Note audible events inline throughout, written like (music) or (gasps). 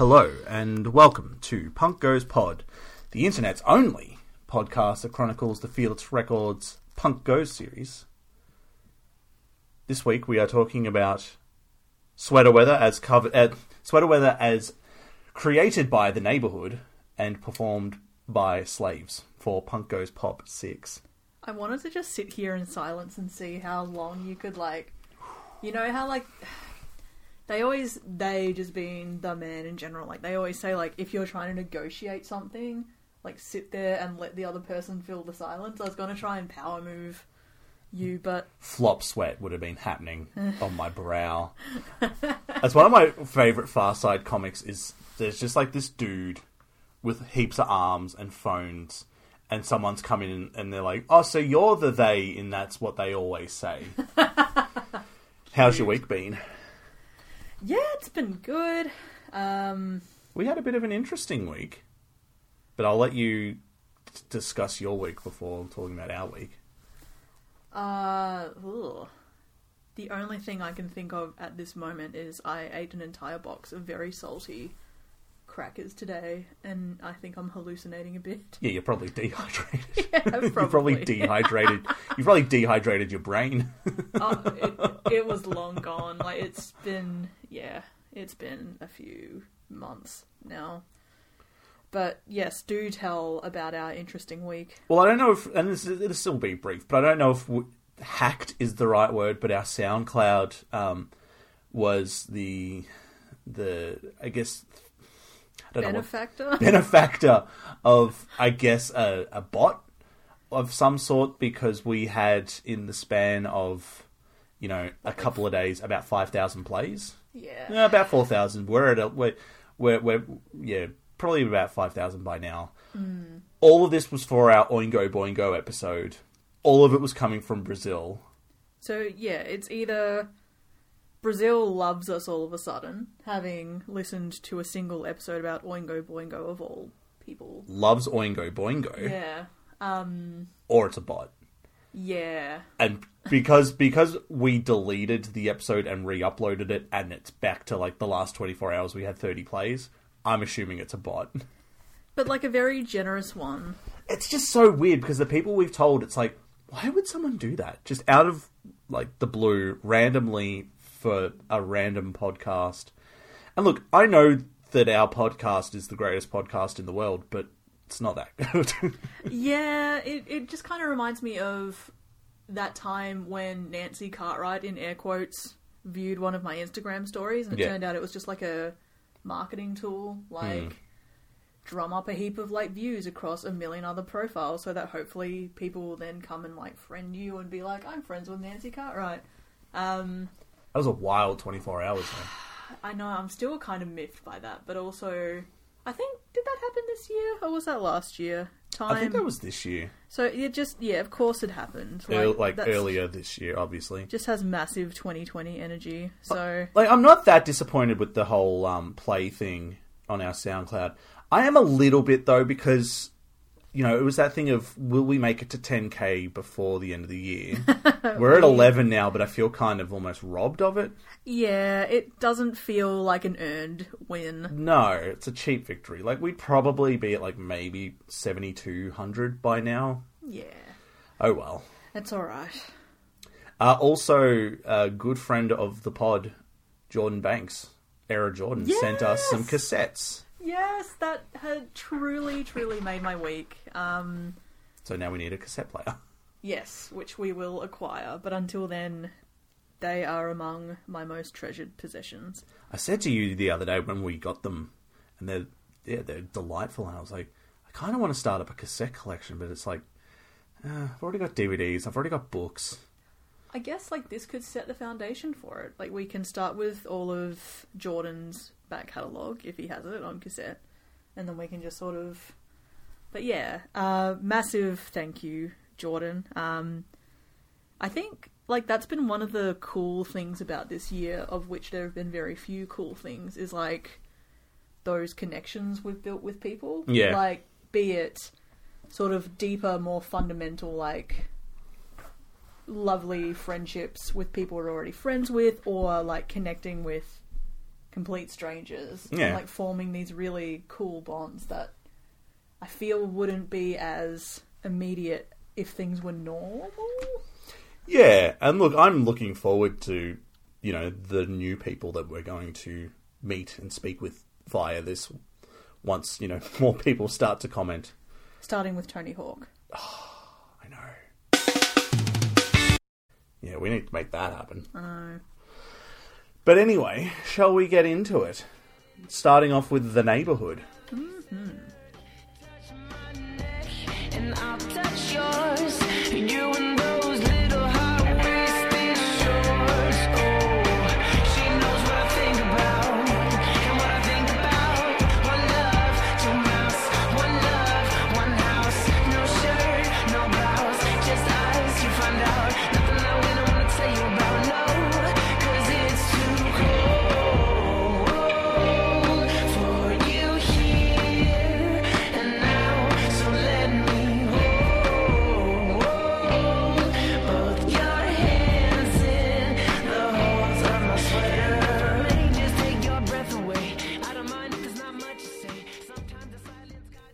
Hello, and welcome to Punk Goes Pod, the internet's only podcast that chronicles the Fearless Records Punk Goes series. This week we are talking about Sweater Weather as covered, uh, Sweater Weather as created by the neighborhood and performed by slaves for Punk Goes Pop Six. I wanted to just sit here in silence and see how long you could like you know how like they always they just being the man in general, like they always say like if you're trying to negotiate something, like sit there and let the other person fill the silence. I was gonna try and power move you, but Flop sweat would have been happening (laughs) on my brow. That's one of my favorite Far Side comics. Is there's just like this dude with heaps of arms and phones, and someone's coming in and they're like, "Oh, so you're the they," and that's what they always say. (laughs) How's your week been? Yeah, it's been good. Um We had a bit of an interesting week, but I'll let you d- discuss your week before talking about our week. uh ugh. the only thing I can think of at this moment is I ate an entire box of very salty crackers today and I think I'm hallucinating a bit. Yeah, you're probably dehydrated. (laughs) Yeah, (laughs) probably probably. dehydrated. You've probably dehydrated your brain. oh, (laughs) it, it was long gone. Like it's been, yeah, it's been a few months now. But yes, do tell about our interesting week. Well, I don't know if, and this it'll still be brief, but I don't know if w- hacked is the right word. But our SoundCloud um, was the the I guess I what, Benefactor. (laughs) benefactor of I guess a, a bot of some sort because we had in the span of you know a couple of days about five thousand plays. yeah. Yeah, about four thousand. We're at a, we're, we're we're yeah probably about five thousand by now. Hmm. All of this was for our Oingo Boingo episode. All of it was coming from Brazil. So yeah, it's either Brazil loves us all of a sudden, having listened to a single episode about Oingo Boingo of all people. Loves Oingo Boingo, Yeah. Um. or it's a bot. Yeah. And because because we deleted the episode and re-uploaded it, and it's back to like the last twenty four hours, we had thirty plays. I'm assuming it's a bot. But like a very generous one. it's just so weird because the people we've told, it's like, why would someone do that? Just out of like the blue, randomly for a random podcast. And look, I know that our podcast is the greatest podcast in the world, but it's not that good. (laughs) Yeah, it, it just kind of reminds me of that time when Nancy Cartwright, in air quotes, viewed one of my Instagram stories, and it Yeah. turned out it was just like a marketing tool, like drum up a heap of like views across a million other profiles, so that hopefully people will then come and like friend you and be like, "I'm friends with Nancy Cartwright." Um, that was a wild 24 hours, man. (sighs) I know I'm still kind of miffed by that, but also. I think did that happen this year or was that last year? Time. I think that was this year. So it just yeah, of course it happened. Ear- like earlier this year, obviously. Just has massive 2020 energy. So Like, I'm not that disappointed with the whole um, play thing on our SoundCloud. I am a little bit, though, because, you know, it was that thing of will we make it to 10k before the end of the year? (laughs) We're at 11 now, but I feel kind of almost robbed of it. yeah, it doesn't feel like an earned win. No, it's a cheap victory. Like, we'd probably be at, like, maybe 7,200 by now. Yeah, Oh, well. it's all right. Uh, also, a good friend of the pod, Jordan Banks, Era Jordan, sent us some cassettes. Yes, that had truly, truly made my week. Um, So now we need a cassette player. yes, which we will acquire, but until then, they are among my most treasured possessions. I said to you the other day when we got them, and they're yeah they're delightful, and I was like, I kind of want to start up a cassette collection, but it's like, uh, I've already got DVDs, I've already got books. I guess like this could set the foundation for it. Like we can start with all of Jordan's back catalogue if he has it on cassette, and then we can just sort of. But yeah, uh, massive thank you, Jordan. Um, I think like that's been one of the cool things about this year, of which there have been very few cool things, is like those connections we've built with people. Yeah. like be it sort of deeper, more fundamental, like lovely friendships with people we're already friends with, or like connecting with complete strangers, Yeah. and like forming these really cool bonds that I feel wouldn't be as immediate if things were normal. Yeah, and look, I'm looking forward to, you know, the new people that we're going to meet and speak with via this once, you know, (laughs) more people start to comment. Starting with Tony Hawk. (sighs) Yeah, we need to make that happen. I know. But anyway, shall we get into it? Starting off with the neighborhood. and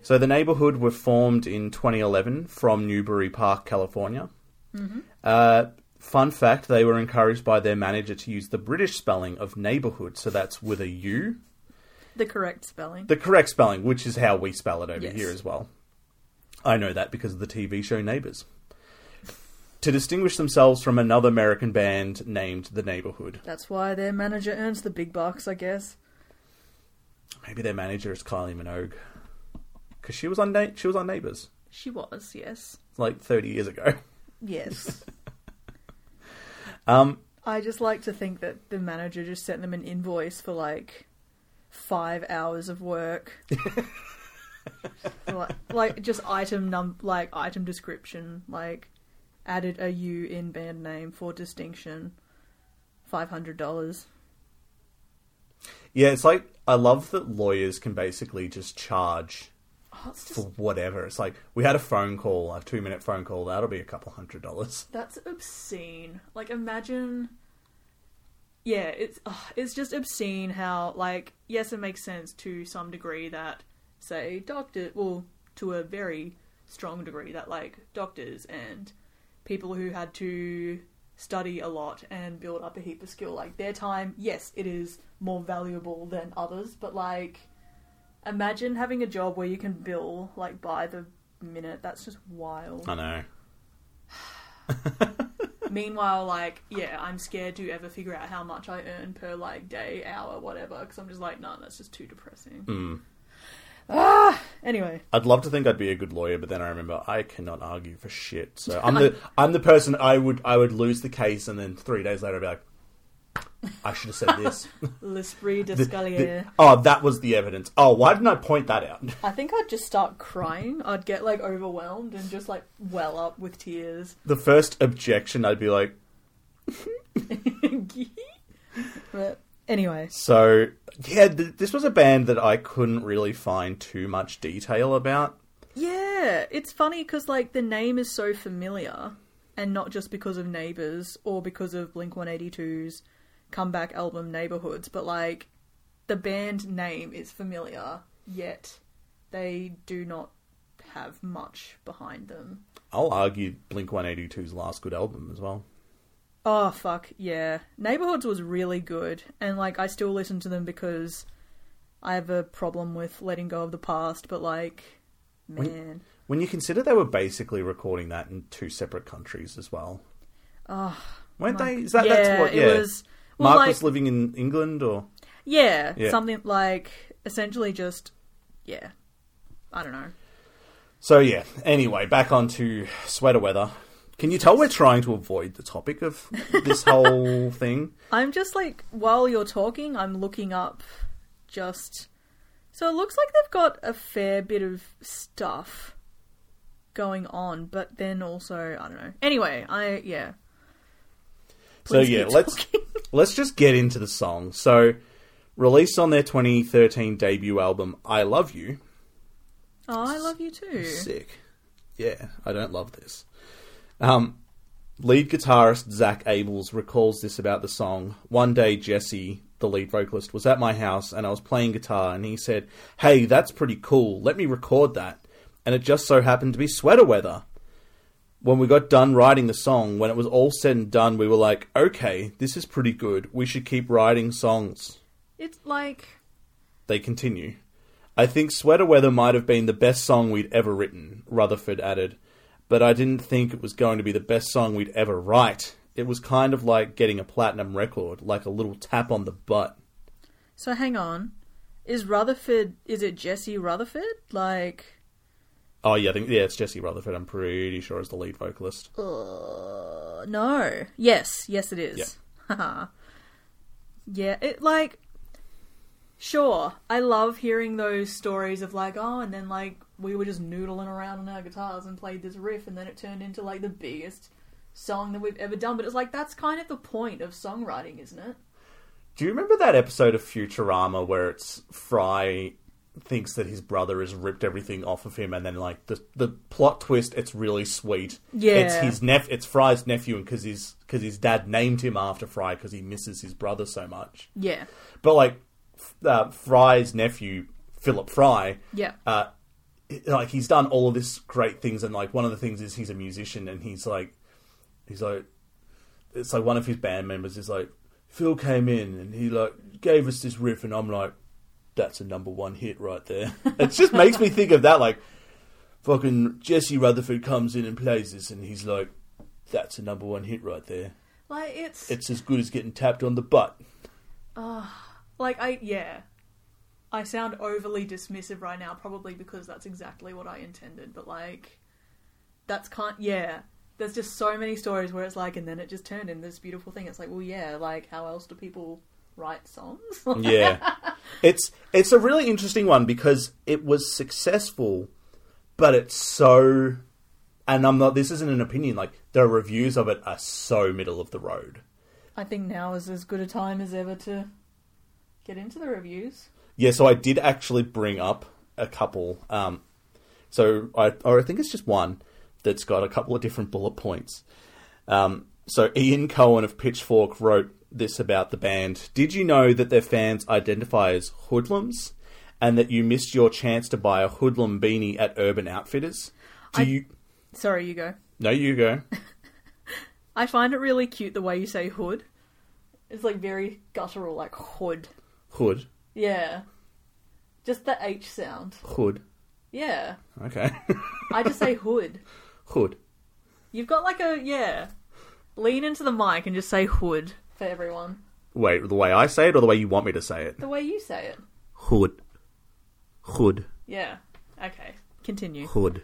So the neighborhood were formed in 2011 from Newbury Park, California. Uh, fun fact: they were encouraged by their manager to use the British spelling of neighborhood, so that's with a U, The correct spelling. the correct spelling, which is how we spell it over Yes. here as well. I know that because of the TV show Neighbours. To distinguish themselves from another American band named The Neighborhood. That's why their manager earns the big bucks, I guess. Maybe their manager is Kylie Minogue, because she was on Na- she was on Neighbours She was, yes. like 30 years ago. Yes. (laughs) Um, I just like to think that the manager just sent them an invoice for like five hours of work. (laughs) like, like just item num like item description, like added a U in band name for distinction. Five hundred dollars. Yeah, it's like I love that lawyers can basically just charge Oh, it's for whatever. It's like we had a phone call, a two minute phone call. That'll be a couple hundred dollars. that's obscene. Like imagine. Yeah, it's it's just obscene how like yes, it makes sense to some degree that say doctor well to a very strong degree that like doctors and people who had to study a lot and build up a heap of skill like their time yes it is more valuable than others but like imagine having a job where you can bill like by the minute that's just wild I know. (laughs) Meanwhile, like, yeah, I'm scared to ever figure out how much I earn per like day, hour, whatever, because I'm just like, no, that's just too depressing. Mm. Ah, anyway, I'd love to think I'd be a good lawyer, but then I remember I cannot argue for shit. So (laughs) I'm the I'm the person I would I would lose the case, and then three days later I'd be like, I should have said this. (laughs) L'Esprit d'Escalier. oh, that was the evidence. Oh, why didn't I point that out? I think I'd just start crying. I'd get like overwhelmed and just like well up with tears. The first objection, I'd be like, (laughs) but anyway, So yeah, th- this was a band that I couldn't really find too much detail about. yeah, it's funny because like the name is so familiar, and not just because of Neighbours or because of Blink 182's comeback album Neighborhoods, but like the band name is familiar, yet they do not have much behind them. I'll argue Blink 182's last good album as well. Oh fuck yeah. Neighborhoods was really good and like I still listen to them because I have a problem with letting go of the past, but like man. When you consider they were basically recording that in two separate countries as well, Oh, weren't Mark- they? Is that yeah, that's what? Yeah, it was well, Mark like, was living in England, or yeah, Yeah. something like essentially just yeah. I don't know. so. Yeah. Anyway, back onto sweater weather. Can you tell we're trying to avoid the topic of this (laughs) whole thing? I'm just like while you're talking, I'm looking up just so it looks like they've got a fair bit of stuff going on, but then also I don't know. Anyway, I yeah. So Please yeah, keep let's talking. (laughs) let's just get into the song. So, released on their 2013 debut album, "I Love You." Oh, I love you too. Sick. Yeah, I don't love this. Um, lead guitarist Zach Abels recalls this about the song. One day, Jesse, the lead vocalist, was at my house and I was playing guitar, and he said, "Hey, that's pretty cool. Let me record that." And it just so happened to be sweater weather. When we got done writing the song, when it was all said and done, we were like, "Okay, this is pretty good. We should keep writing songs." It's like They continue. I think Sweater Weather might have been the best song we'd ever written, Rutherford added, but I didn't think it was going to be the best song we'd ever write. It was kind of like getting a platinum record, like a little tap on the butt. so. Hang on, is Rutherford? Is it Jesse Rutherford? Like, Oh yeah, I think yeah, it's Jesse Rutherford. I'm pretty sure is the lead vocalist. uh, no. Yes, yes, it is. (laughs) Haha. yeah, it like. Sure, I love hearing those stories of like, oh, and then like we were just noodling around on our guitars and played this riff, and then it turned into like the biggest song that we've ever done. But it's like that's kind of the point of songwriting, isn't it? Do you remember that episode of Futurama where it's Fry thinks that his brother has ripped everything off of him, and then like the the plot twist, it's really sweet. Yeah. it's his nep, it's Fry's nephew, and because his because his dad named him after Fry because he misses his brother so much. Yeah, But like uh, Fry's nephew, Philip Fry, yeah, uh, like he's done all of this great things, and like one of the things is he's a musician, and he's like, he's like, it's like one of his band members is like, Phil came in and he like gave us this riff, and I'm like, that's a number one hit right there. (laughs) it just makes me think of that, like, fucking Jesse Rutherford comes in and plays this, and he's like, that's a number one hit right there. like it's It's as good as getting tapped on the butt. like I yeah. I sound overly dismissive right now, probably because that's exactly what I intended. But like, that's kind yeah. There's just so many stories where it's like, and then it just turned into this beautiful thing. It's like, well, yeah, like how else do people write songs? yeah (laughs) it's it's a really interesting one because it was successful but it's so and i'm not this isn't an opinion like the reviews of it are so middle of the road I think now is as good a time as ever to get into the reviews. yeah so i did actually bring up a couple um so i or i think it's just one that's got a couple of different bullet points um so ian cohen of pitchfork wrote this about the band did you know that their fans identify as hoodlums and that you missed your chance to buy a hoodlum beanie at urban outfitters do I- you Sorry, you go. no you go (laughs) I find it really cute the way you say hood. It's like very guttural, like hood. hood Yeah. Just the H sound. hood Yeah. okay (laughs) I just say hood. hood You've got like a yeah. Lean into the mic and just say hood for everyone. wait the way i say it or the way you want me to say it The way you say it. hood hood Yeah. Okay. Continue. hood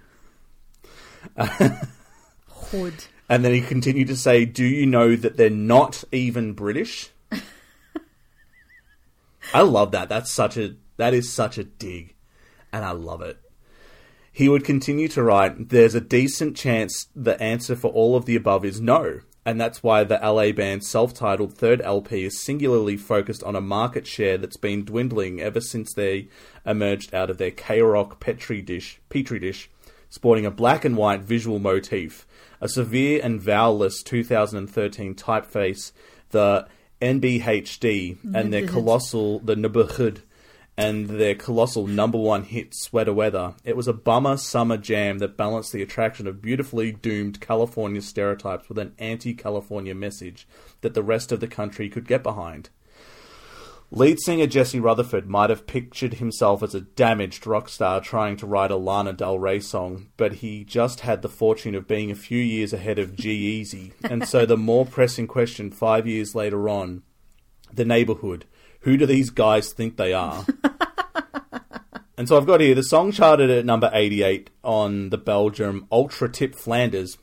Hood. And then he continued to say, Do you know that they're not even British? (laughs) I love that. That's such a that is such a dig. And I love it. He would continue to write, There's a decent chance the answer for all of the above is no. And that's why the LA band's self titled third LP is singularly focused on a market share that's been dwindling ever since they emerged out of their KROQ Petri dish, Petri dish, sporting a black and white visual motif, a severe and vowelless 2013 typeface, the NBHD, and their colossal, the Neighborhood, and their colossal number one hit, Sweater Weather. It was a bummer summer jam that balanced the attraction of beautifully doomed California stereotypes with an anti California message that the rest of the country could get behind. Lead singer Jesse Rutherford might have pictured himself as a damaged rock star trying to write a Lana Del Rey song, but he just had the fortune of being a few years ahead of G-Eazy, and so the more pressing question five years later on, the neighborhood, who do these guys think they are? (laughs) and so I've got here the song charted at number 88 on the Belgium Ultra Tip Flanders.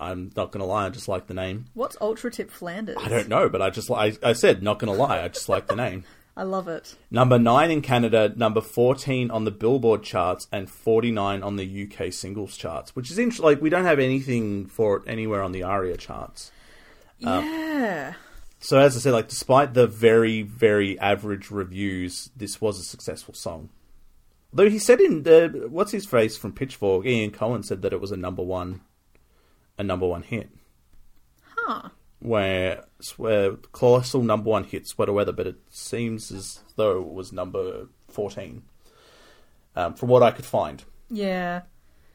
I'm not going to lie, I just like the name. What's Ultra Tip Flanders? I don't know, but I just I, I said not going to lie, I just like the name. (laughs) I love it. Number 9 in Canada, number 14 on the Billboard charts, and 49 on the UK singles charts, which is interesting. Like, we don't have anything for it anywhere on the ARIA charts. Uh, yeah. So, as I said, like, despite the very, very average reviews, this was a successful song. Though he said in the, what's his face from Pitchfork, Ian Cohen said that it was a number one, a number one hit. Huh. where where colossal number one hit Sweater Weather, but it seems as though it was number fourteen, um, from what I could find. Yeah,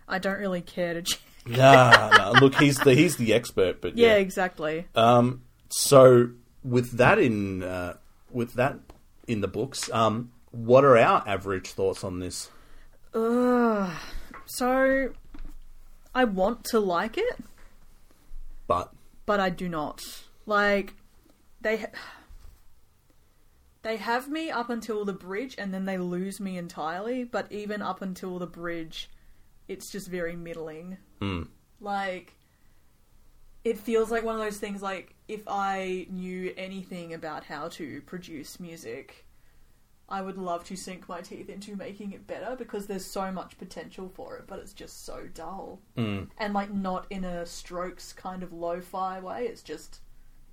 I don't really care to. Check. Nah, nah, (laughs) look, he's the he's the expert, but Yeah, yeah. exactly. Um, so with that in uh, with that in the books, um, what are our average thoughts on this? Ugh. So, I want to like it, But but I do not. Like, they ha- they have me up until the bridge, and then they lose me entirely. But even up until the bridge, it's just very middling. mm, Like, it feels like one of those things. Like, if I knew anything about how to produce music, I would love to sink my teeth into making it better because there's so much potential for it, but it's just so dull. mm, And, like, not in a strokes kind of lo fi way, it's just,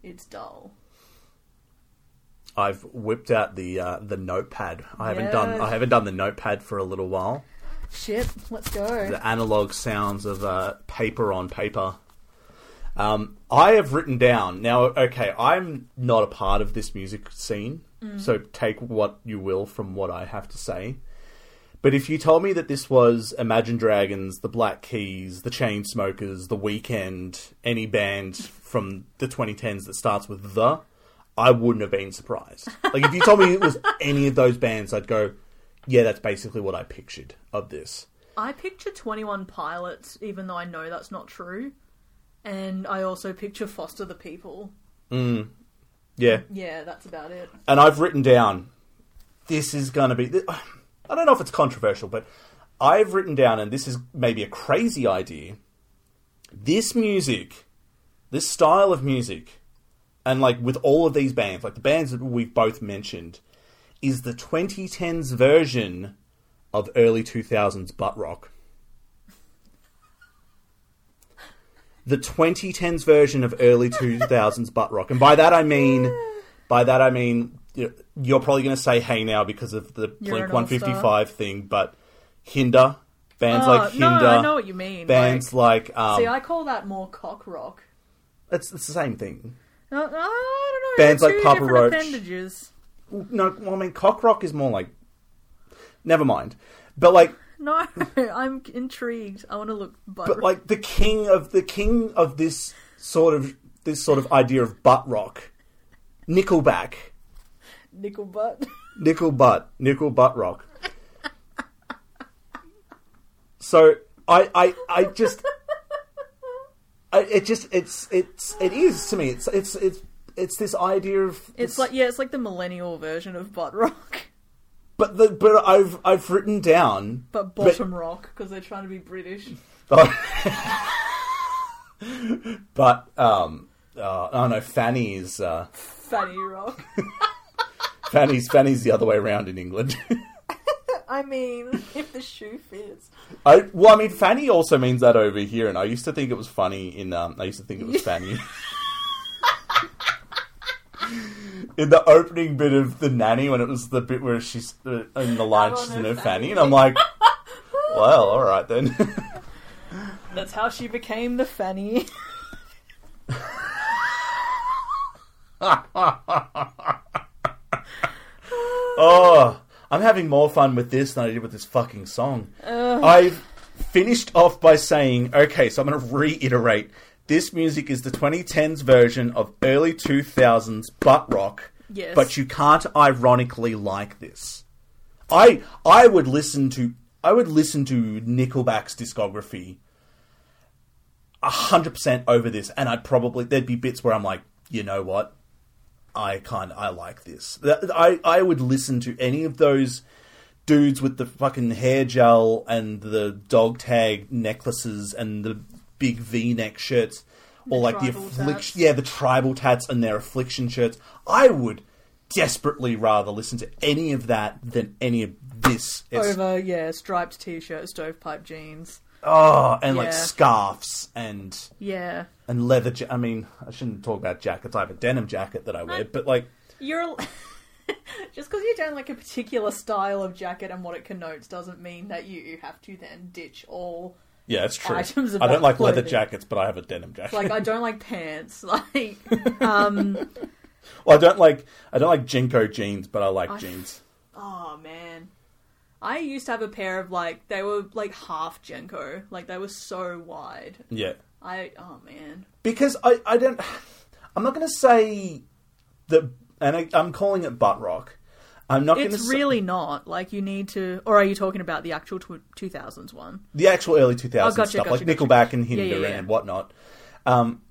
it's dull. I've whipped out the uh, the notepad. I haven't done I haven't done the notepad for a little while. Shit, let's go. The analog sounds of uh, paper on paper. Um, I have written down now. Okay, I'm not a part of this music scene, so take what you will from what I have to say. But if you told me that this was Imagine Dragons, the Black Keys, the Chainsmokers, the Weeknd, any band from the 2010s that starts with the, I wouldn't have been surprised. (laughs) Like if you told me it was any of those bands, I'd go, yeah, that's basically what I pictured of this. I picture 21 Pilots, even though I know that's not true. And I also picture Foster the People. Mm. Yeah, Yeah, that's about it. and I've written down this is going to be. (sighs) I don't know if it's controversial, but I've written down, and this is maybe a crazy idea. This music, this style of music, and like with all of these bands, like the bands that we've both mentioned, is the 2010s version of early 2000s butt rock. The 2010s version of early 2000s butt rock, and by that I mean, by that I mean you- you're probably going to say "Hey Now" because of the You're Blink an 155 thing, but Hinder bands Oh, like no, Hinder, I know what you mean. bands like, like, um, see, I call that more cock rock. it's, it's the same thing. Uh, I don't know. Bands like Papa Roach. appendages. No, well, I mean cock rock is more like. Never mind, but like, No, (laughs) I'm intrigued. I want to look. Butt but like the king of the king of this sort of this sort of idea of butt rock, Nickelback, nickel butt. nickel butt, nickel butt rock. So I I I just. I, it just it's it's it is to me it's it's it's it's this idea of It's like yeah, it's like the millennial version of butt rock, (laughs) but the but I've I've written down but bottom rock because they're trying to be British. (laughs) but um uh, oh no Fanny is uh, Fanny rock. (laughs) Fanny's Fanny's the other way around in England. (laughs) I mean, if the shoe fits. I well I mean Fanny also means that over here, and I used to think it was funny in um I used to think it was Fanny. In the opening bit of the nanny, when it was the bit where she's uh, in the line, she's in her fanny, fanny. and I'm like, (laughs) well, all right then. (laughs) That's how she became the Fanny. (laughs) Oh, I'm having more fun with this than I did with this fucking song. I've finished off by saying, okay, so I'm going to reiterate. This music is the 2010s version of early 2000s butt rock, Yes. but you can't ironically like this. I I would listen to I would listen to Nickelback's discography hundred percent over this, and I'd probably there'd be bits where I'm like, you know what, I kind I like this. I I would listen to any of those dudes with the fucking hair gel and the dog tag necklaces and the big V neck shirts, or like the affliction, yeah, the tribal tats and their affliction shirts. I would desperately rather listen to any of that than any of this. It's, Over, yeah, striped t-shirt, stovepipe jeans. oh, and like scarves and Yeah. and leather. Ja- I mean, I shouldn't talk about jackets. I have a denim jacket that I wear, but like, You're (laughs) just because you don't like a particular style of jacket and what it connotes doesn't mean that you have to then ditch all Yeah, it's true. Items I don't like leather jackets, but I have a denim jacket. like I don't like pants. (laughs) Like (laughs) um well, I don't like I don't like JNCO jeans, but I like I- jeans. oh man. I used to have a pair of like they were like half JNCO. Like they were so wide. Yeah, I oh man. because I I don't. (sighs) I'm not going to say that, and I, I'm calling it butt rock. I'm not It's really not. Like you need to or are you talking about the actual 2000s one? the actual early 2000s Oh, gotcha, stuff, gotcha, like gotcha. Nickelback and Hinder Yeah, yeah, yeah. and whatnot. Um,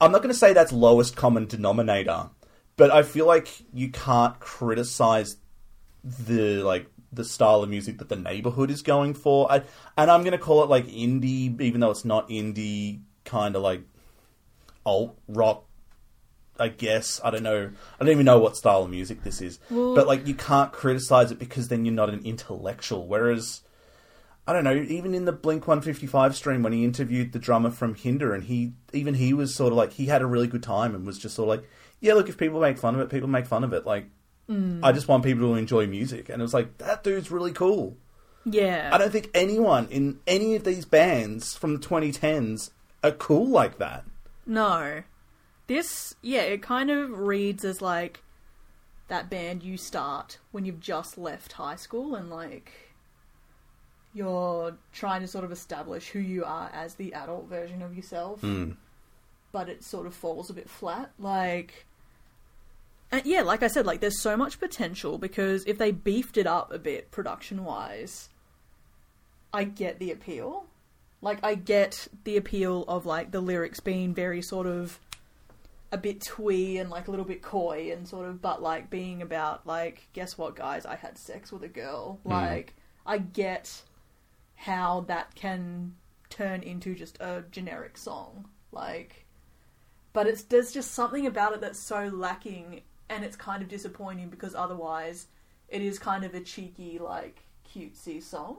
I'm not going to say that's lowest common denominator, but I feel like you can't criticize the like the style of music that the neighborhood is going for. I, and I'm going to call it like indie, even though it's not indie, kind of like alt rock. I guess I don't know. I don't even know what style of music this is, Well- but like you can't criticize it because then you're not an intellectual. Whereas I don't know, even in the Blink 155 stream when he interviewed the drummer from Hinder and he even he was sort of like he had a really good time and was just sort of like, yeah, look, if people make fun of it, people make fun of it. Like mm. I just want people to enjoy music and it was like that dude's really cool. Yeah. I don't think anyone in any of these bands from the 2010s are cool like that. No. This, yeah, it kind of reads as like that band you start when you've just left high school and like you're trying to sort of establish who you are as the adult version of yourself, hmm. but it sort of falls a bit flat. Like, and yeah, like I said, like there's so much potential because if they beefed it up a bit production wise, I get the appeal. Like I get the appeal of like the lyrics being very sort of a bit twee and like a little bit coy and sort of but like being about like guess what guys I had sex with a girl. Hmm. Like I get how that can turn into just a generic song. Like but it's there's just something about it that's so lacking and it's kind of disappointing because otherwise it is kind of a cheeky like cutesy song.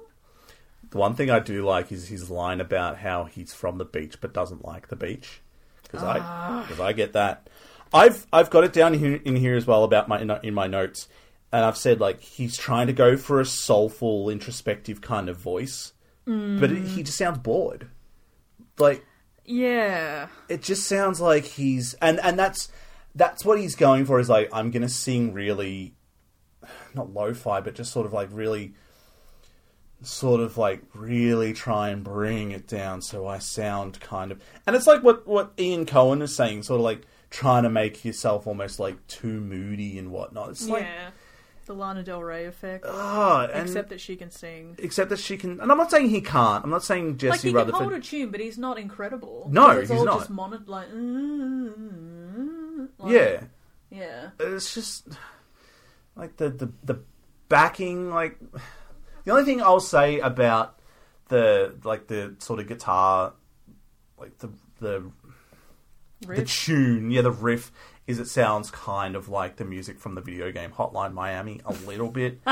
The one thing I do like is his line about how he's from the beach but doesn't like the beach because I ah. because I get that. I've I've got it down here, in here as well about my in, in my notes, and I've said like he's trying to go for a soulful, introspective kind of voice, but it, he just sounds bored. Like Yeah. it just sounds like he's and and that's that's what he's going for is like I'm gonna sing really (sighs) not lo-fi but just sort of like really sort of like really try and bring it down so I sound kind of and it's like what what Ian Cohen is saying sort of like trying to make yourself almost like too moody and whatnot it's like yeah. The Lana Del Rey effect. ah Except that she can sing. except that she can and I'm not saying he can't I'm not saying Like Jesse he can hold a tune, but he's not incredible. No, it's he's all not. Just mono- like, mm, like, yeah yeah. it's just like the the the backing like the only thing I'll say about the like the sort of guitar like the the the tune yeah the riff is it sounds kind of like the music from the video game Hotline Miami a little bit. (laughs)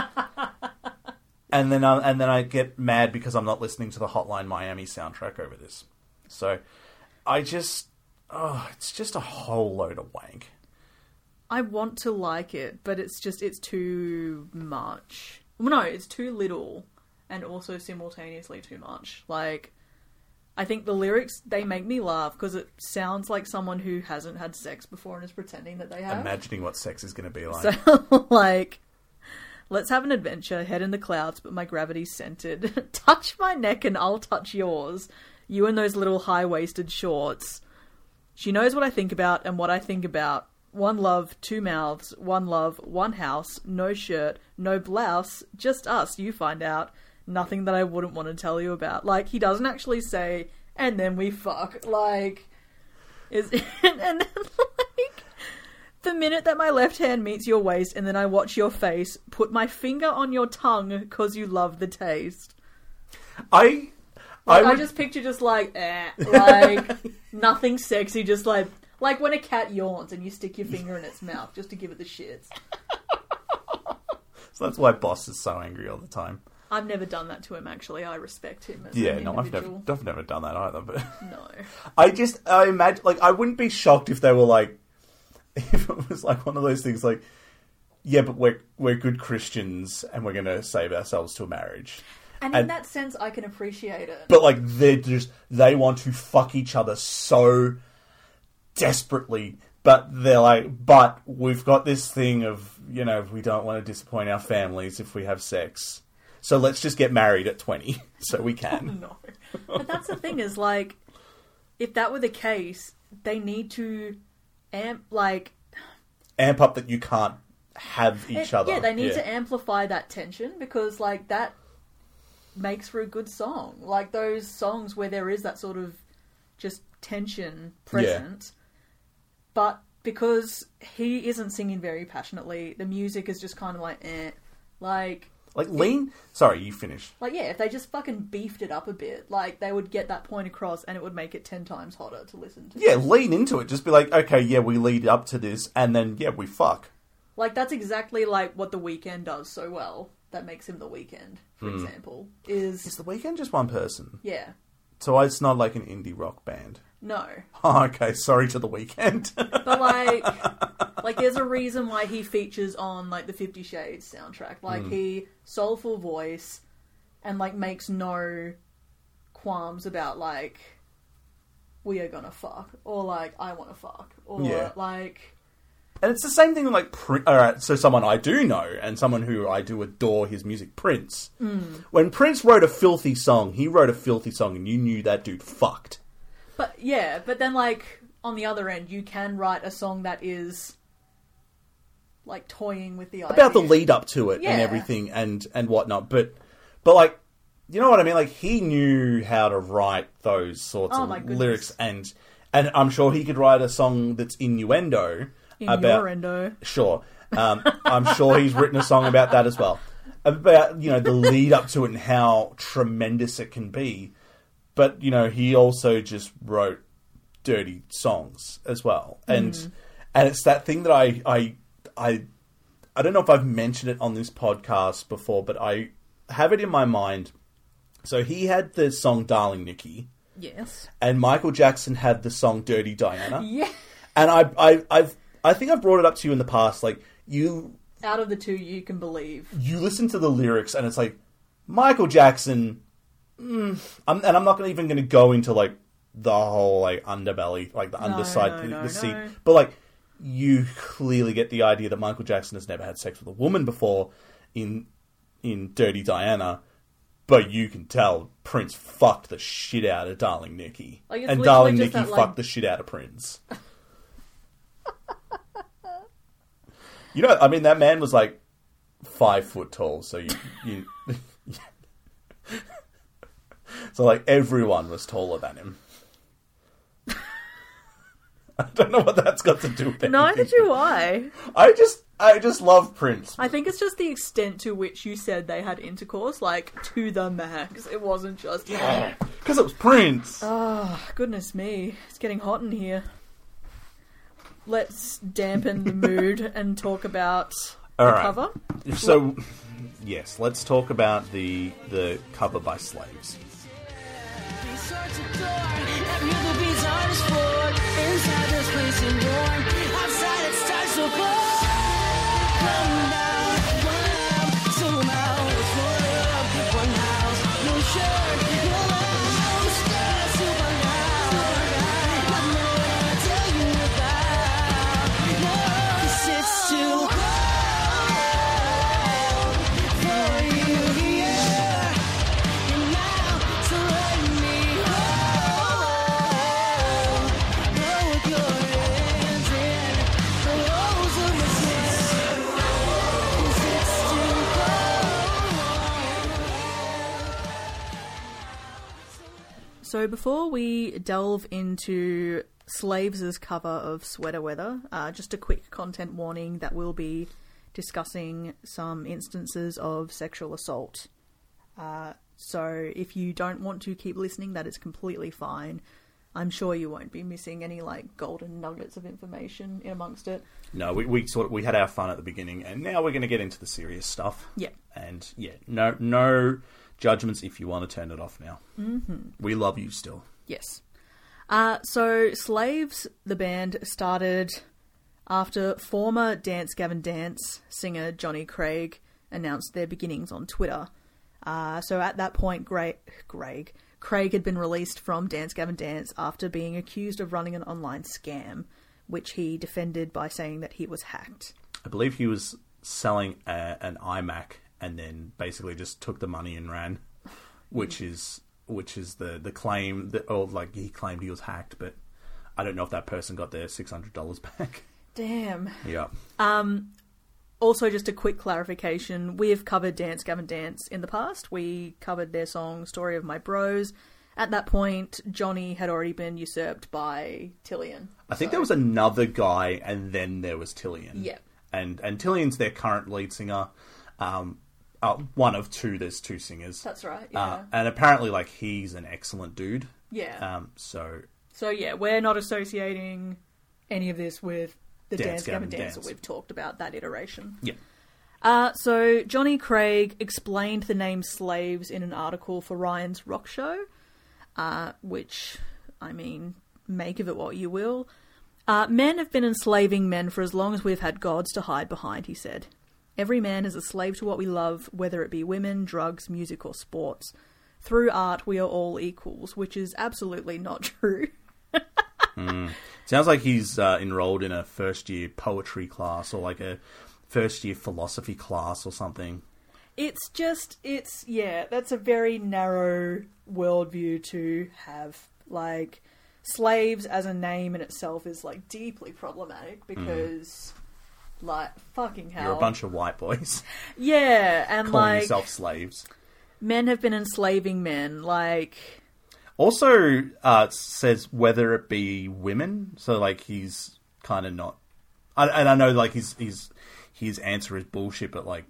And then I, and then I get mad because I'm not listening to the Hotline Miami soundtrack over this. So I just oh it's just a whole load of wank. I want to like it, but it's just it's too much. Well, no, it's too little, and also simultaneously too much. Like, I think the lyrics they make me laugh because it sounds like someone who hasn't had sex before and is pretending that they have. imagining what sex is going to be like So, (laughs) like, let's have an adventure, head in the clouds, but my gravity's centered. (laughs) touch my neck and I'll touch yours. You and those little high waisted shorts. She knows what I think about and what I think about. One love, two mouths, one love, one house, no shirt, no blouse, just us, you find out. Nothing that I wouldn't want to tell you about. Like, he doesn't actually say, and then we fuck. Like, is (laughs) and, and then, like, the minute that my left hand meets your waist and then I watch your face, put my finger on your tongue because you love the taste. I Like, I I, just picture just like, eh, like (laughs) nothing sexy, just like like when a cat yawns and you stick your finger in its mouth just to give it the shits. so that's why boss is so angry all the time. I've never done that to him. Actually, I respect him as Yeah, no, I've never. I've never done that either. But No, (laughs) I just I imagine like I wouldn't be shocked if they were like (laughs) if it was like one of those things like yeah, but we're we're good Christians and we're gonna save ourselves to a marriage. And in that sense, I can appreciate it. but like they're just they want to fuck each other so desperately but they're like but we've got this thing of you know we don't want to disappoint our families if we have sex so let's just get married at 20 (laughs) so we can (laughs) no. But that's the thing is like, if that were the case, they need to amp like amp up that you can't have each it- other Yeah, they need Yeah. to amplify that tension because like that makes for a good song. Like those songs where there is that sort of just tension present. But because he isn't singing very passionately, the music is just kind of like eh. Like like lean sorry you finish like yeah, if they just fucking beefed it up a bit, like they would get that point across and it would make it ten times hotter to listen to. yeah lean into it just be like okay yeah we lead up to this and then yeah we fuck Like that's exactly like what the Weeknd does so well. That makes him the Weeknd, for Hmm. example. Is is the Weeknd just one person yeah. So it's not like an indie rock band No. (laughs) oh, okay sorry to the Weeknd But like (laughs) like there's a reason why he features on like the Fifty Shades soundtrack. Like hmm. he soulful voice and like makes no qualms about like we are gonna fuck or like I wanna fuck or Yeah. like And it's the same thing with like, Prin- all right, so someone I do know and someone who I do adore his music, Prince. Mm. When Prince wrote a filthy song, he wrote a filthy song and you knew that dude fucked. But yeah, but then like on the other end, you can write a song that is like toying with the idea. About the lead up to it Yeah. and everything and, and whatnot. But, but like, you know what I mean? Like, he knew how to write those sorts Oh of lyrics and, and I'm sure he could write a song that's innuendo in about, your endo. Sure. Um, I'm sure he's written a song about that as well. About, you know, the lead up to it and how tremendous it can be. But, you know, he also just wrote dirty songs as well. And and it's that thing that I I I I don't know if I've mentioned it on this podcast before, but I have it in my mind. So he had the song Darling Nikki Yes. and Michael Jackson had the song Dirty Diana. (laughs) Yeah. And I, I, I've, I think I've brought it up to you in the past. Like you, Out of the two, you can believe. you listen to the lyrics, and it's like Michael Jackson. Mm, I'm, and I'm not gonna, even going to go into like the whole like underbelly, like the underside, no, the, no, seat. no. But like, you clearly get the idea that Michael Jackson has never had sex with a woman before in in Dirty Diana. But you can tell Prince fucked the shit out of Darling Nikki, Like, it's and literally Darling just Nikki that, like- fucked the shit out of Prince. (laughs) You know, I mean, that man was like five foot tall, so you, you (laughs) so like everyone was taller than him. (laughs) I don't know what that's got to do with anything. Neither do I. I just, I just love Prince. I think it's just the extent to which you said they had intercourse, like to the max. It wasn't just. yeah, Because it was Prince. Oh, goodness me. It's getting hot in here. Let's dampen the mood (laughs) and talk about All the right. cover. So, yes, let's talk about the the cover by Slaves. So before we delve into Slaves' cover of Sweater Weather, uh, just a quick content warning that we'll be discussing some instances of sexual assault. Uh, so if you don't want to keep listening, that is completely fine. I'm sure you won't be missing any like golden nuggets of information in amongst it. No, we, we sort of, we had our fun at the beginning, and now we're going to get into the serious stuff. Yeah. And yeah, no no judgments if you want to turn it off now. Mm-hmm. We love you still. Yes. Uh, so, Slaves, the band, started after former Dance Gavin Dance singer Johnny Craig announced their beginnings on Twitter. Uh, so at that point, Greg, Greg, Craig had been released from Dance Gavin Dance after being accused of running an online scam, which he defended by saying that he was hacked. I believe he was selling a, an iMac and then basically just took the money and ran, which is which is the the claim that or like he claimed he was hacked, but I don't know if that person got their six hundred dollars (laughs) back. Damn. yeah, Um. Also, just a quick clarification: we have covered Dance Gavin Dance in the past. We covered their song "Story of My Bros." At that point, Johnny had already been usurped by Tilian. I think So- there was another guy, and then there was Tilian. Yeah. and and Tilian's their current lead singer. Um, uh, one of two. There's two singers. That's right. Yeah. Uh, and apparently, like he's an excellent dude. yeah. Um, so So yeah, we're not associating any of this with the Dance Dance, Gavin Gavin Dance that Dance. we've talked about, that iteration. yeah, Uh, so Johnny Craig explained the name slaves in an article for Ryan's Rock Show, uh, which, I mean, make of it what you will. Uh, men have been enslaving men for as long as we've had gods to hide behind, he said. Every man is a slave to what we love, whether it be women, drugs, music, or sports. Through art, we are all equals, which is absolutely not (laughs) true. sounds like he's uh, enrolled in a first year poetry class or like a first year philosophy class or something. It's just, it's, yeah, that's a very narrow worldview to have. Like, slaves as a name in itself is, like, deeply problematic because, like, fucking hell. You're a bunch of white boys (laughs) Yeah, and, calling like, yourself slaves. men have been enslaving men. Like, Also, uh, says whether it be women. So, like, he's kind of not. I, and I know, like, his his his answer is bullshit, but like,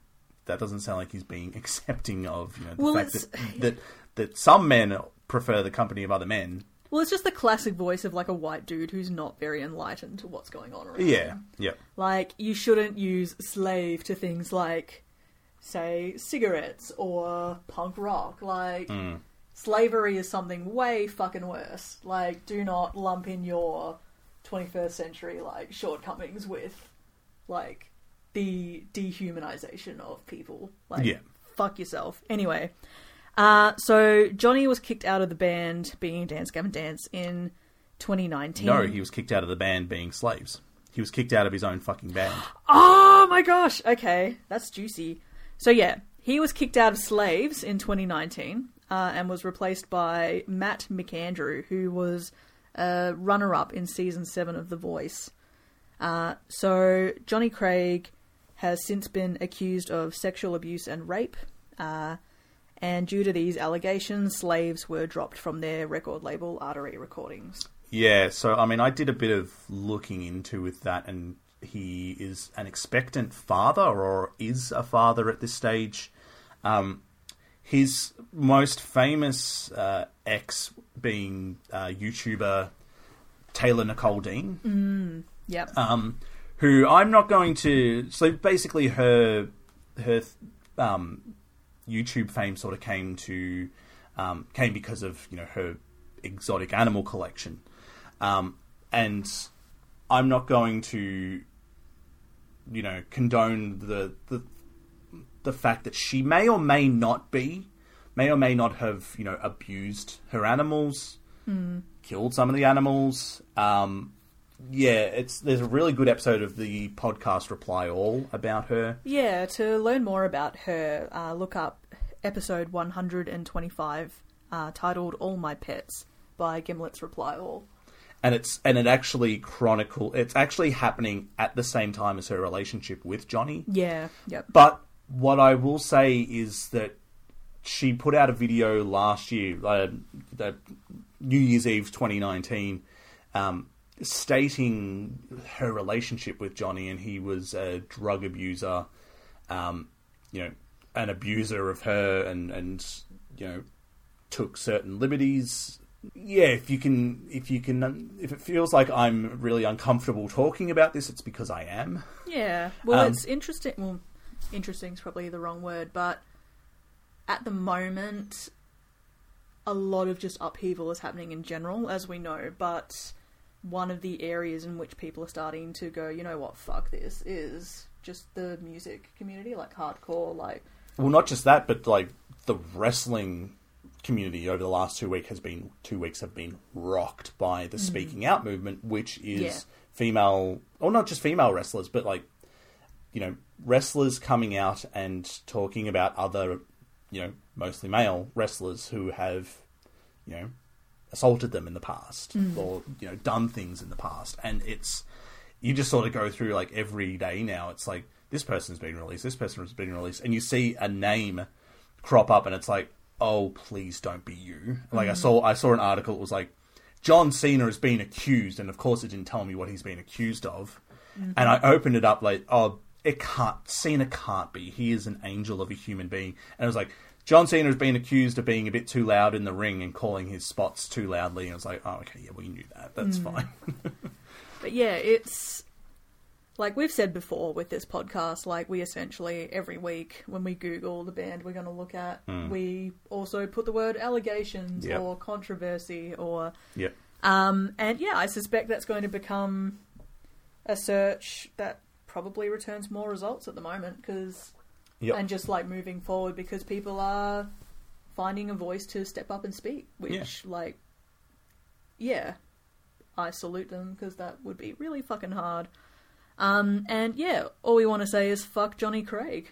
that doesn't sound like he's being (laughs) accepting of you know the Well, fact it's- that, that that some men prefer the company of other men. Well, it's just the classic voice of, like, a white dude who's not very enlightened to what's going on around Yeah, him. yeah, Like, you shouldn't use slave to things like, say, cigarettes or punk rock. Like, hmm. slavery is something way fucking worse. Like, do not lump in your 21st century, like, shortcomings with, like, the dehumanization of people. Like, Yeah. fuck yourself. Anyway, uh, so Johnny was kicked out of the band being Dance Gavin Dance in 2019. No, he was kicked out of the band being slaves. He was kicked out of his own fucking band. (gasps) Oh my gosh. Okay, that's juicy. So yeah, he was kicked out of Slaves in 2019 uh, and was replaced by Matt McAndrew, who was a runner-up in season seven of The Voice. Uh, so Johnny Craig has since been accused of sexual abuse and rape. Uh, and due to these allegations, Slaves were dropped from their record label, Artery Recordings. Yeah, so I mean, I did a bit of looking into with that, and he is an expectant father, or is a father at this stage. Um, his most famous uh, ex being uh, YouTuber Taylor Nicole Dean, Yep. um, who I'm not going to. So basically, her her um, YouTube fame sort of came to um, came because of you know her exotic animal collection, um, and I'm not going to you know condone the the the fact that she may or may not be may or may not have you know abused her animals killed some of the animals. Um yeah it's there's a really good episode of the podcast reply all about her. Yeah, to learn more about her, uh, look up episode 125 uh, titled All My Pets by Gimlet's Reply All. and it's and it actually chronicle it's actually happening at the same time as her relationship with johnny Yeah, yep. But what I will say is that she put out a video last year, uh, the New Year's Eve 2019, um, stating her relationship with Johnny, and he was a drug abuser, um, you know, an abuser of her, and and you know, took certain liberties. Yeah, if you can, if you can, if it feels like I'm really uncomfortable talking about this, it's because I am. Yeah, well, Um, it's interesting. Well, interesting is probably the wrong word, but at the moment, a lot of just upheaval is happening in general, as we know. But one of the areas in which people are starting to go, you know what, fuck this, is just the music community, like hardcore, like Well, not just that, but like the wrestling community over the last two week has been two weeks have been rocked by the mm-hmm. speaking out movement, which is Yeah. female, or not just female wrestlers, but like you know wrestlers coming out and talking about other you know mostly male wrestlers who have you know assaulted them in the past mm. or you know done things in the past. And it's you just sort of go through like every day now it's like this person's been released this person's been released and you see a name crop up and it's like oh please don't be you. Like i mm. saw i saw an article it was like john cena has been accused and of course it didn't tell me what he's been accused of. Mm-hmm. And i opened it up like oh it can't cena can't be. He is an angel of a human being. And I was like John Cena has been accused of being a bit too loud in the ring and calling his spots too loudly. And I was like, oh, okay, yeah, we knew that. That's mm. fine. (laughs) But yeah, it's like we've said before with this podcast, like we essentially every week when we Google the band we're going to look at, we also put the word allegations Yep. or controversy or. yeah. Um, and yeah, I suspect that's going to become a search that probably returns more results at the moment because. Yep. And just like moving forward because people are finding a voice to step up and speak, which, Yeah. like, yeah, I salute them because that would be really fucking hard. Um, and yeah, all we want to say is fuck Johnny Craig.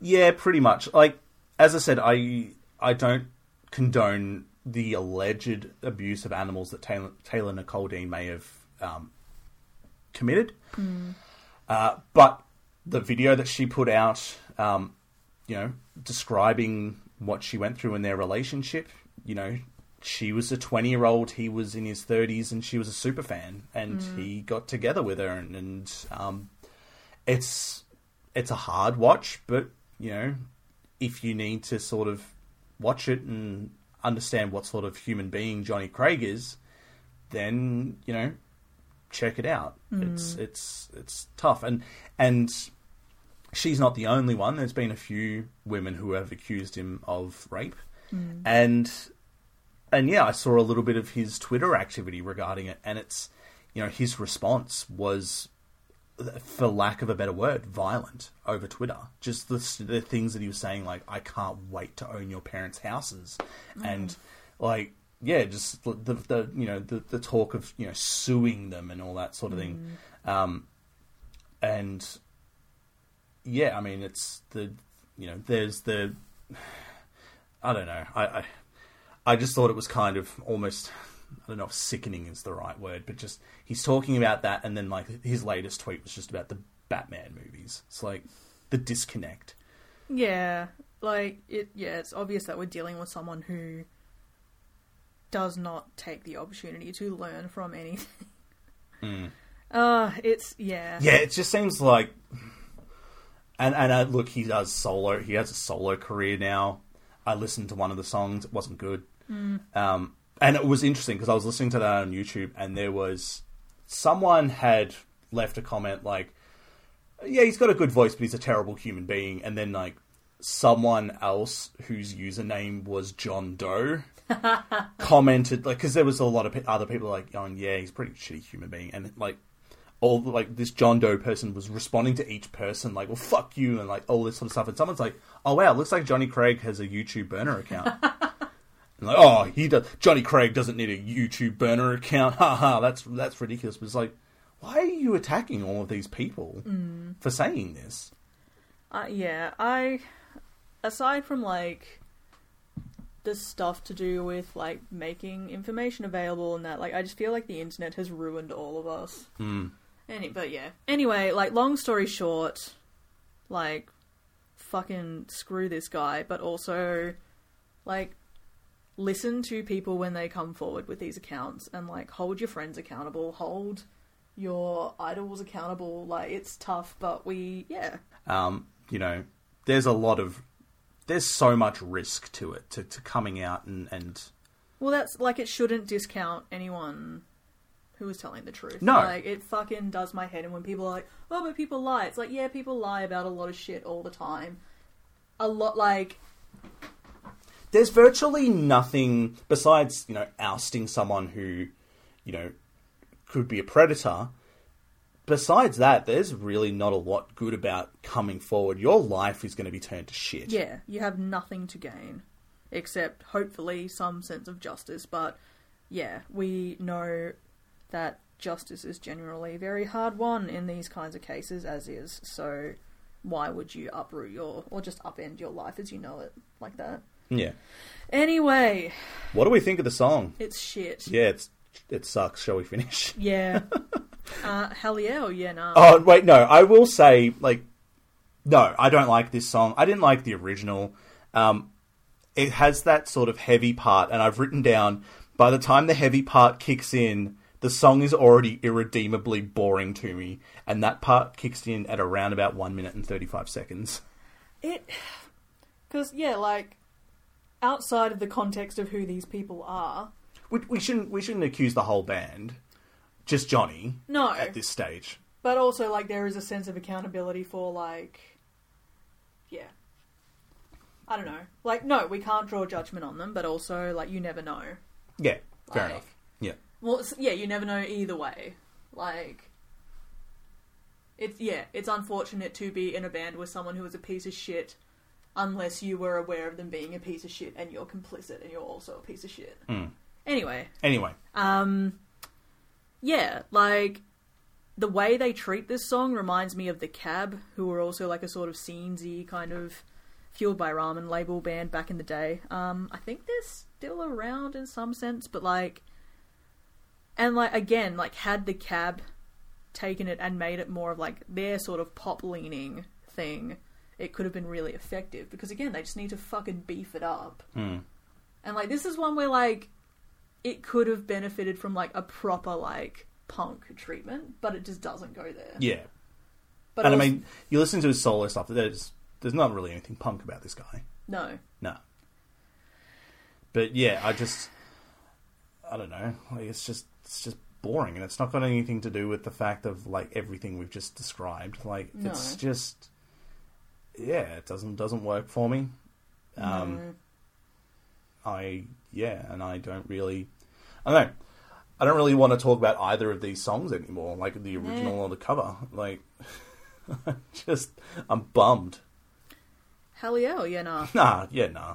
Yeah, pretty much. Like as I said, I I don't condone the alleged abuse of animals that Taylor, Taylor Nicole Dean may have um, committed. Uh, but the video that she put out, um, you know, describing what she went through in their relationship, you know, she was a 20 year old, he was in his 30s, and she was a super fan, and mm. he got together with her, and, and um, it's it's a hard watch, but you know, if you need to sort of watch it and understand what sort of human being Johnny Craig is, then you know, check it out. Mm. It's it's it's tough, and and she's not the only one. There's been a few women who have accused him of rape, mm. and and yeah, I saw a little bit of his Twitter activity regarding it, and it's you know his response was for lack of a better word, violent over Twitter. Just the, the things that he was saying, like, I can't wait to own your parents' houses. And, like, yeah, just the, the, the you know, the, the talk of, you know, suing them and all that sort of thing. Um, and, yeah, I mean, it's the, you know, there's the, (sighs) I don't know. I, I, I just thought it was kind of almost I don't know if sickening is the right word, but just he's talking about that, and then like his latest tweet was just about the Batman movies. It's like the disconnect. Yeah, like it. Yeah, it's obvious that we're dealing with someone who does not take the opportunity to learn from anything. Uh, it's yeah. Yeah, it just seems like, and and uh, look, he does solo. He has a solo career now. I listened to one of the songs; it wasn't good. Um, and it was interesting because I was listening to that on YouTube, and there was someone had left a comment like, "Yeah, he's got a good voice, but he's a terrible human being." And then like someone else whose username was John Doe (laughs) commented like because there was a lot of other people like going, "Yeah, he's a pretty shitty human being," and like all like this John Doe person was responding to each person like, "Well, fuck you," and like all this sort of stuff. And someone's like, "Oh wow, looks like Johnny Craig has a YouTube burner account." (laughs) like, oh, he does. Johnny Craig doesn't need a YouTube burner account. (laughs) Ha ha. That's that's ridiculous. But it's like, why are you attacking all of these people for saying this? Uh, yeah, I aside from like the stuff to do with like making information available and that, like I just feel like the internet has ruined all of us. Hmm. Any, but yeah. Anyway, like long story short, like fucking screw this guy, but also like listen to people when they come forward with these accounts and like hold your friends accountable, hold your idols accountable. Like it's tough, but we yeah. um, you know, there's a lot of there's so much risk to it to, to coming out and, and Well, that's like it shouldn't discount anyone who is telling the truth. No. like it fucking does my head. And when people are like, "Oh, but people lie," it's like, yeah, people lie about a lot of shit all the time. A lot, like there's virtually nothing besides you know ousting someone who you know could be a predator besides that there's really not a lot good about coming forward your life is going to be turned to shit yeah, you have nothing to gain. except hopefully some sense of justice. But yeah, we know that justice is generally very hard won in these kinds of cases, as is. So why would you uproot your or just upend your life as you know it like that? Yeah. Anyway, What do we think of the song? it's shit. Yeah, it's it sucks. Shall we finish? (laughs) Yeah. uh, hell yeah, or yeah, nah. Oh wait, no. I will say, like, no, I don't like this song. I didn't like the original. Um, it has that sort of heavy part, and I've written down. By the time the heavy part kicks in, the song is already irredeemably boring to me, and that part kicks in at around about one minute and thirty-five seconds. It, because yeah, like outside of the context of who these people are, We, we shouldn't we shouldn't accuse the whole band, just Johnny no, at this stage. but also like there is a sense of accountability for like, yeah, I don't know, like no, we can't draw judgment on them, but also like you never know. Yeah, fair Like- enough. Yeah, Well, yeah, you never know either way. Like, it's yeah, it's unfortunate to be in a band with someone who is a piece of shit, unless you were aware of them being a piece of shit and you're complicit and you're also a piece of shit. Mm. Anyway, Anyway, um, yeah, like the way they treat this song reminds me of the Cab, who were also like a sort of scenesy kind of fueled by ramen label band back in the day. Um, I think they're still around in some sense, but like, and like again, like had the Cab taken it and made it more of like their sort of pop leaning thing, it could have been really effective because again, they just need to fucking beef it up. Hmm. And like this is one where like it could have benefited from like a proper like punk treatment, but it just doesn't go there. yeah. But and I mean, you listen to his solo stuff. There's there's not really anything punk about this guy. no, No. But yeah, I just I don't know. Like it's just it's just boring and it's not got anything to do with the fact of like everything we've just described. Like No. it's just yeah, it doesn't doesn't work for me. Um no. I yeah, and I don't really I don't know. I don't really want to talk about either of these songs anymore, like the original Nah. or the cover. Like (laughs) just I'm bummed. hell yeah, or yeah, nah. (laughs) Nah, yeah, nah.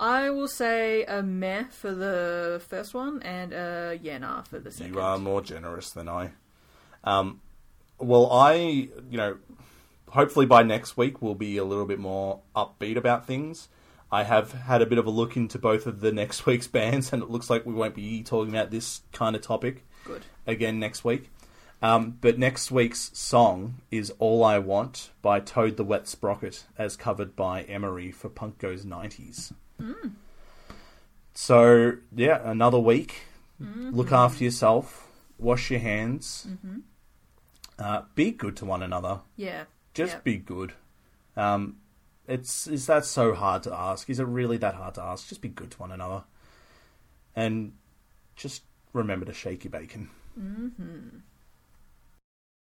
I will say a meh for the first one and a yeah, nah for the second. You are more generous than I. Um, well, I, you know, hopefully by next week we'll be a little bit more upbeat about things. I have had a bit of a look into both of the next (laughs) week's bands, and it looks like we won't be talking about this kind of topic Good. again next week. Um, but next week's song is All I Want by Toad the Wet Sprocket, as covered by Emery for Punk Goes 90s. So, yeah, another week. Look after yourself, wash your hands, uh, be good to one another. Yeah. Just yeah. be good. Um, it's is that so hard to ask? Is it really that hard to ask? Just be good to one another, and just remember to shake your bacon. Mhm.